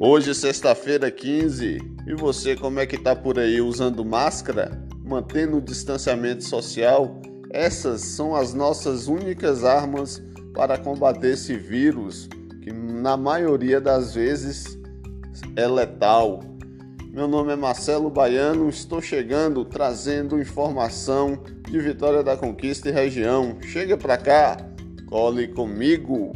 Hoje, sexta-feira 15, e você como é que tá por aí usando máscara, mantendo o distanciamento social? Essas são as nossas únicas armas para combater esse vírus que na maioria das vezes é letal. Meu nome é Marcelo Baiano, estou chegando trazendo informação de Vitória da Conquista e região. Chega para cá, cole comigo.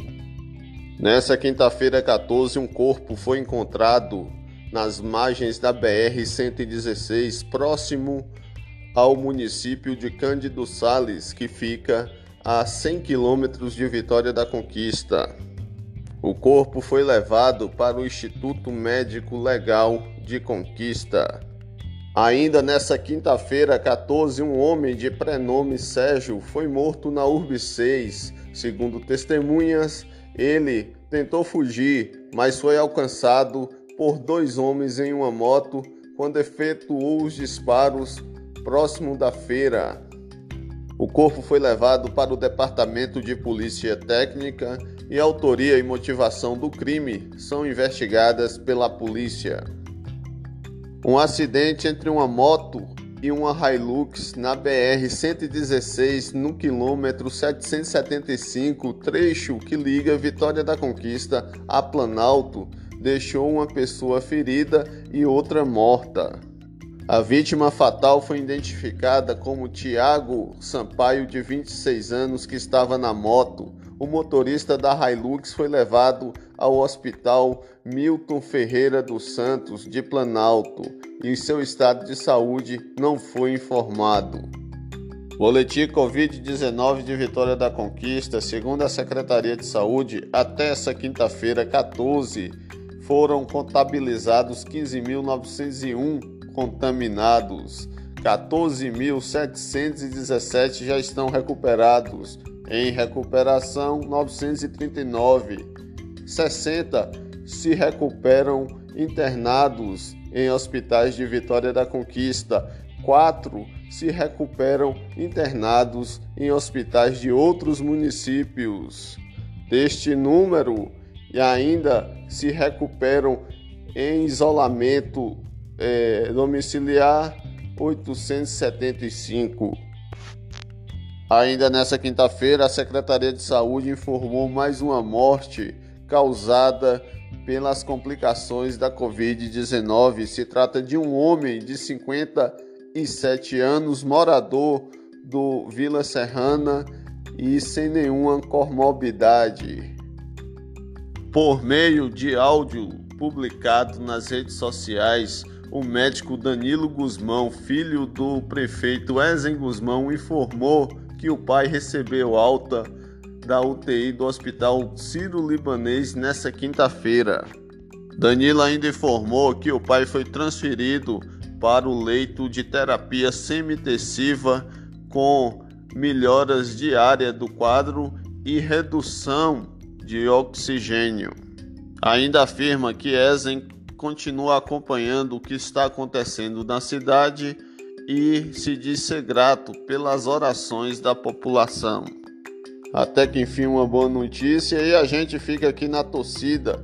Nessa quinta-feira 14, um corpo foi encontrado nas margens da BR-116, próximo ao município de Cândido Sales, que fica a 100 quilômetros de Vitória da Conquista. O corpo foi levado para o Instituto Médico Legal de Conquista. Ainda nessa quinta-feira, 14, um homem de prenome Sérgio foi morto na Urb 6. Segundo testemunhas, ele tentou fugir, mas foi alcançado por dois homens em uma moto quando efetuou os disparos próximo da feira. O corpo foi levado para o Departamento de Polícia Técnica e a autoria e motivação do crime são investigadas pela polícia. Um acidente entre uma moto e uma Hilux na BR-116, no quilômetro 775, trecho que liga Vitória da Conquista a Planalto, deixou uma pessoa ferida e outra morta. A vítima fatal foi identificada como Tiago Sampaio, de 26 anos, que estava na moto. O motorista da Hilux foi levado ao hospital Milton Ferreira dos Santos, de Planalto e seu estado de saúde não foi informado. Boletim Covid-19 de Vitória da Conquista, segundo a Secretaria de Saúde, até essa quinta-feira, 14, foram contabilizados 15.901 contaminados, 14.717 já estão recuperados, em recuperação 939, 60 se recuperam internados em hospitais de Vitória da Conquista. Quatro se recuperam internados em hospitais de outros municípios. Deste número, e ainda se recuperam em isolamento é, domiciliar 875. Ainda nessa quinta-feira, a Secretaria de Saúde informou mais uma morte causada pelas complicações da Covid-19. Se trata de um homem de 57 anos, morador do Vila Serrana e sem nenhuma comorbidade. Por meio de áudio publicado nas redes sociais, o médico Danilo Guzmão, filho do prefeito Ezen Guzmão, informou que o pai recebeu alta da UTI do Hospital Ciro-Libanês nesta quinta-feira. Danilo ainda informou que o pai foi transferido para o leito de terapia semi-intensiva com melhoras diárias do quadro e redução de oxigênio. Ainda afirma que Ezen continua acompanhando o que está acontecendo na cidade e se diz ser grato pelas orações da população. Até que enfim uma boa notícia e a gente fica aqui na torcida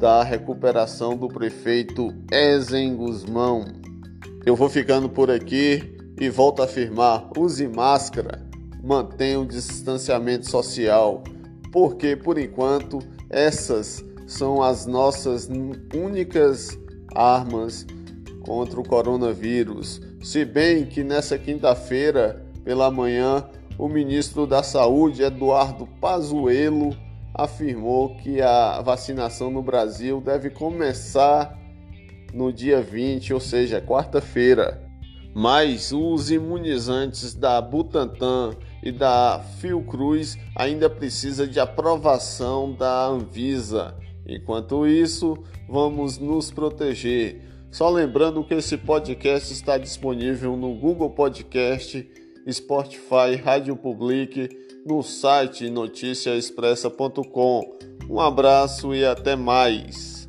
da recuperação do prefeito Ezen Guzmão. Eu vou ficando por aqui e volto a afirmar: use máscara, mantenha o distanciamento social, porque por enquanto essas são as nossas únicas armas contra o coronavírus. Se bem que nessa quinta-feira pela manhã o ministro da Saúde, Eduardo Pazuello, afirmou que a vacinação no Brasil deve começar no dia 20, ou seja, quarta-feira. Mas os imunizantes da Butantan e da Fiocruz ainda precisa de aprovação da Anvisa. Enquanto isso, vamos nos proteger. Só lembrando que esse podcast está disponível no Google Podcast Spotify, Rádio Public, no site noticiaexpressa.com. Um abraço e até mais.